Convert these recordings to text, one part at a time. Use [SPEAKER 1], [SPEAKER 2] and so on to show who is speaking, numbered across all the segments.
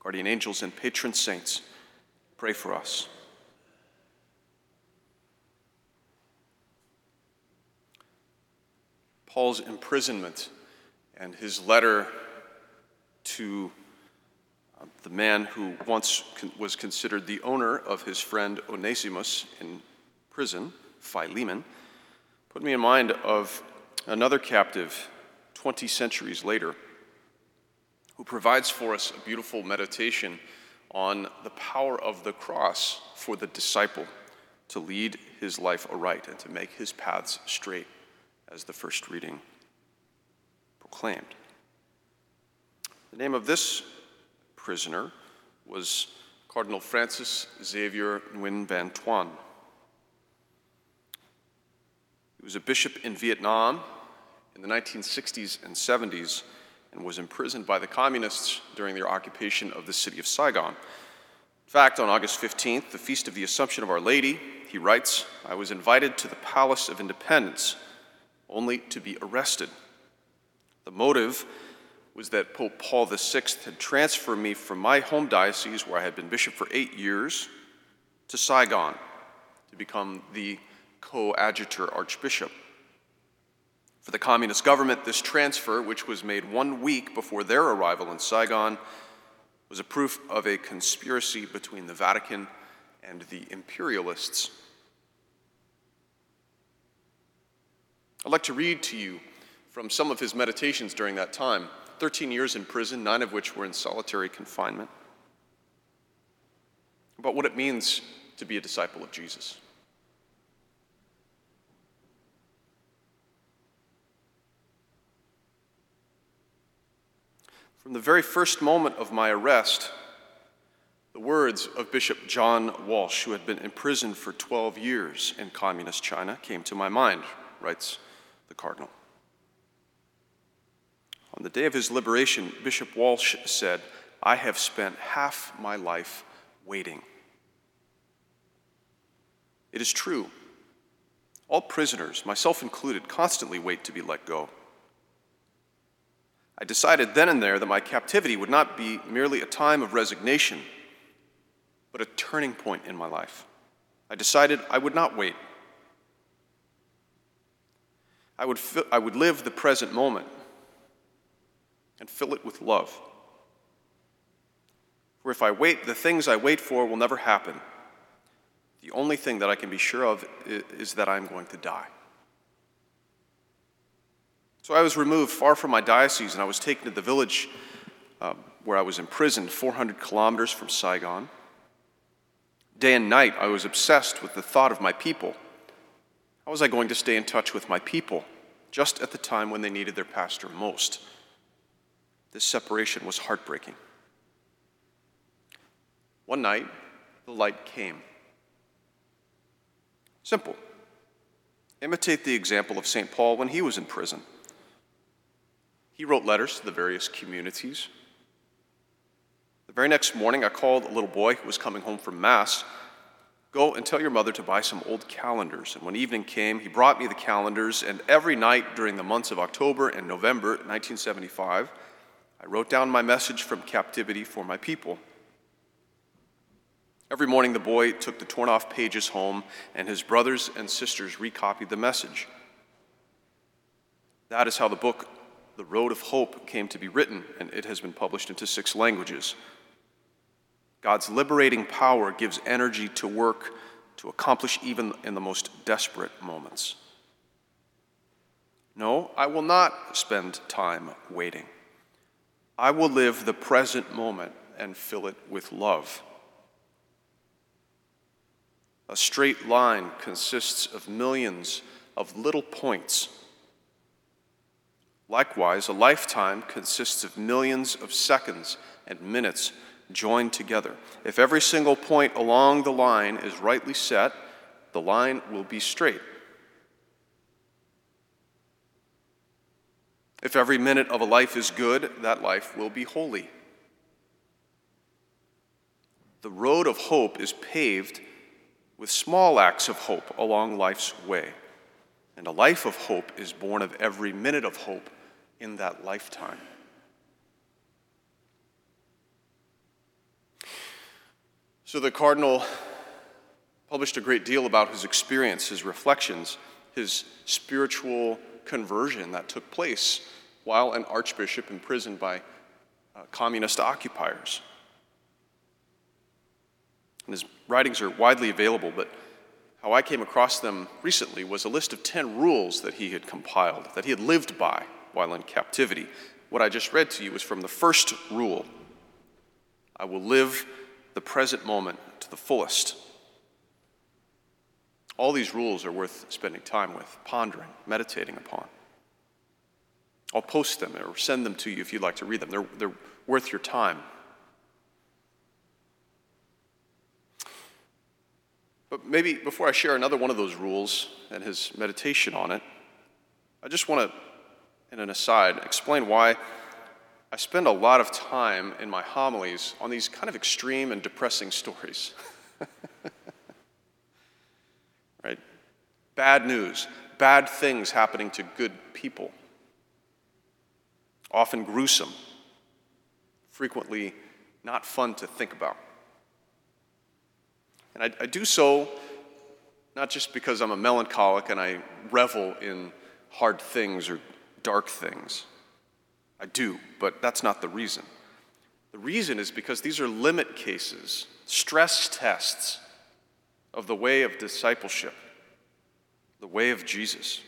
[SPEAKER 1] guardian angels, and patron saints, pray for us. Paul's imprisonment and his letter to uh, the man who once was considered the owner of his friend Onesimus in prison, Philemon, put me in mind of another captive 20 centuries later who provides for us a beautiful meditation on the power of the cross for the disciple to lead his life aright and to make his paths straight, as the first reading proclaimed. The name of this prisoner was Cardinal Francis Xavier Nguyen Van Thuan. He was a bishop in Vietnam in the 1960s and 70s and was imprisoned by the communists during their occupation of the city of Saigon. In fact, on August 15th, the feast of the Assumption of Our Lady, he writes, I was invited to the Palace of Independence only to be arrested. The motive was that Pope Paul VI had transferred me from my home diocese, where I had been bishop for eight years, to Saigon to become the coadjutor archbishop. For the communist government, this transfer, which was made one week before their arrival in Saigon, was a proof of a conspiracy between the Vatican and the imperialists. I'd like to read to you from some of his meditations during that time 13 years in prison, nine of which were in solitary confinement, about what it means to be a disciple of Jesus. From the very first moment of my arrest, the words of Bishop John Walsh, who had been imprisoned for 12 years in communist China, came to my mind, writes the Cardinal. On the day of his liberation, Bishop Walsh said, I have spent half my life waiting. It is true. All prisoners, myself included, constantly wait to be let go. I decided then and there that my captivity would not be merely a time of resignation, but a turning point in my life. I decided I would not wait. I would, fi- I would live the present moment and fill it with love. For if I wait, the things I wait for will never happen. The only thing that I can be sure of is that I'm going to die. So I was removed far from my diocese and I was taken to the village uh, where I was imprisoned, 400 kilometers from Saigon. Day and night, I was obsessed with the thought of my people. How was I going to stay in touch with my people just at the time when they needed their pastor most? This separation was heartbreaking. One night, the light came. Simple. Imitate the example of St. Paul when he was in prison. He wrote letters to the various communities. The very next morning, I called a little boy who was coming home from Mass. Go and tell your mother to buy some old calendars. And when evening came, he brought me the calendars, and every night during the months of October and November 1975, I wrote down my message from captivity for my people. Every morning, the boy took the torn off pages home, and his brothers and sisters recopied the message. That is how the book the Road of Hope came to be written, and it has been published into six languages. God's liberating power gives energy to work to accomplish even in the most desperate moments. No, I will not spend time waiting. I will live the present moment and fill it with love. A straight line consists of millions of little points Likewise, a lifetime consists of millions of seconds and minutes joined together. If every single point along the line is rightly set, the line will be straight. If every minute of a life is good, that life will be holy. The road of hope is paved with small acts of hope along life's way. And a life of hope is born of every minute of hope in that lifetime. So the cardinal published a great deal about his experience, his reflections, his spiritual conversion that took place while an archbishop imprisoned by uh, communist occupiers. And his writings are widely available, but how I came across them recently was a list of 10 rules that he had compiled, that he had lived by while in captivity. What I just read to you was from the first rule I will live the present moment to the fullest. All these rules are worth spending time with, pondering, meditating upon. I'll post them or send them to you if you'd like to read them. They're, they're worth your time. But maybe before I share another one of those rules and his meditation on it, I just want to, in an aside, explain why I spend a lot of time in my homilies on these kind of extreme and depressing stories. right? Bad news, bad things happening to good people, often gruesome, frequently not fun to think about. And I, I do so not just because I'm a melancholic and I revel in hard things or dark things. I do, but that's not the reason. The reason is because these are limit cases, stress tests of the way of discipleship, the way of Jesus.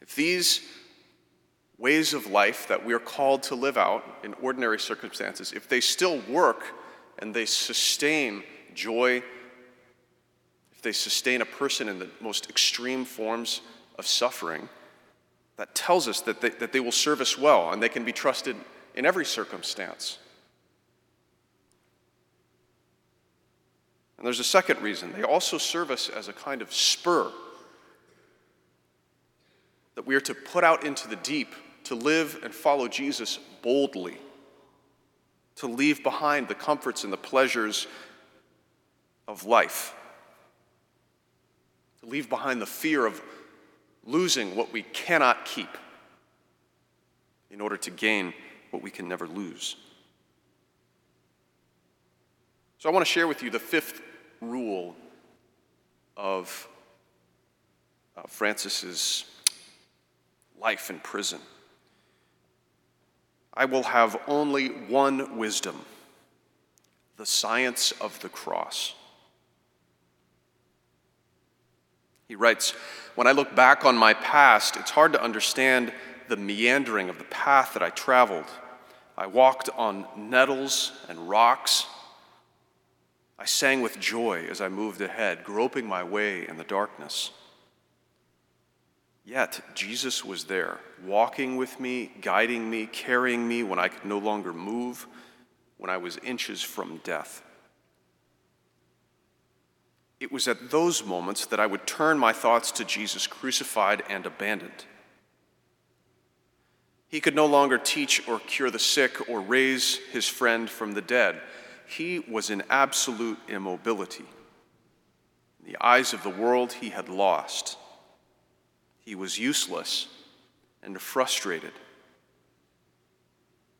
[SPEAKER 1] If these ways of life that we are called to live out in ordinary circumstances, if they still work and they sustain joy, if they sustain a person in the most extreme forms of suffering, that tells us that they, that they will serve us well and they can be trusted in every circumstance. And there's a second reason. They also serve us as a kind of spur that we are to put out into the deep to live and follow Jesus boldly, to leave behind the comforts and the pleasures of life, to leave behind the fear of losing what we cannot keep in order to gain what we can never lose. So, I want to share with you the fifth rule of uh, Francis's life in prison. I will have only one wisdom the science of the cross. He writes, When I look back on my past, it's hard to understand the meandering of the path that I traveled. I walked on nettles and rocks. I sang with joy as I moved ahead, groping my way in the darkness. Yet Jesus was there, walking with me, guiding me, carrying me when I could no longer move, when I was inches from death. It was at those moments that I would turn my thoughts to Jesus crucified and abandoned. He could no longer teach or cure the sick or raise his friend from the dead. He was in absolute immobility. In the eyes of the world, he had lost. He was useless and frustrated.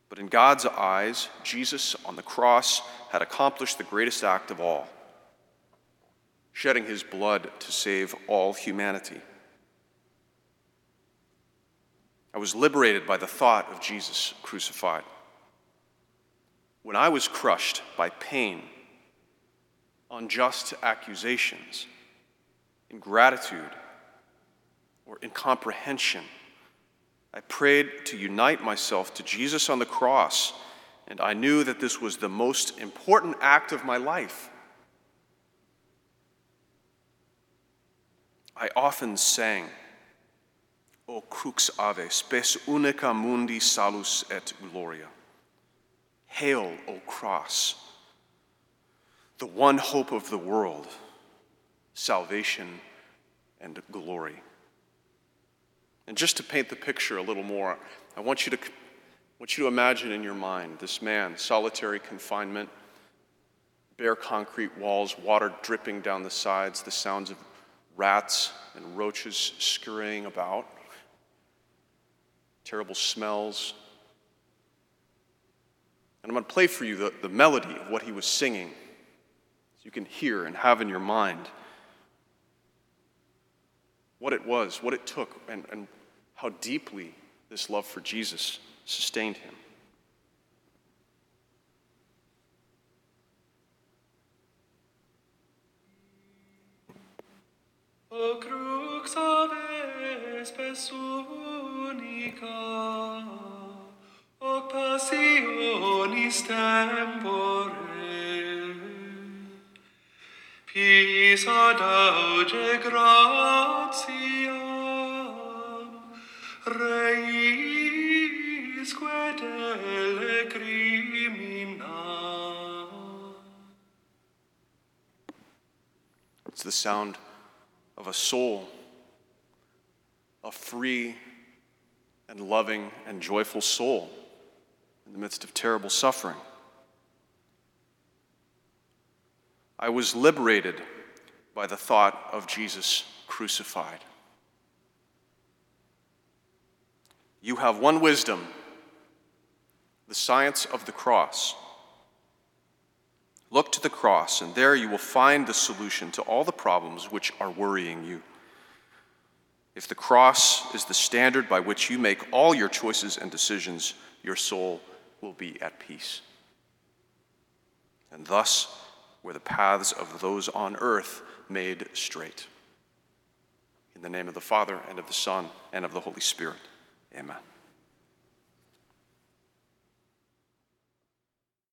[SPEAKER 1] But in God's eyes, Jesus on the cross had accomplished the greatest act of all shedding his blood to save all humanity. I was liberated by the thought of Jesus crucified. When I was crushed by pain, unjust accusations, ingratitude, or incomprehension, I prayed to unite myself to Jesus on the cross, and I knew that this was the most important act of my life. I often sang, O crux ave, spes unica mundi salus et gloria. Hail, O cross, the one hope of the world, salvation and glory. And just to paint the picture a little more, I want you to, want you to imagine in your mind this man, solitary confinement, bare concrete walls, water dripping down the sides, the sounds of rats and roaches scurrying about, terrible smells. And I'm going to play for you the, the melody of what he was singing so you can hear and have in your mind what it was, what it took, and, and how deeply this love for Jesus sustained him. It's the sound of a soul, a free and loving and joyful soul in the midst of terrible suffering. I was liberated by the thought of Jesus crucified. You have one wisdom the science of the cross. Look to the cross, and there you will find the solution to all the problems which are worrying you. If the cross is the standard by which you make all your choices and decisions, your soul will be at peace. And thus were the paths of those on earth made straight. In the name of the Father, and of the Son, and of the Holy Spirit. Amen.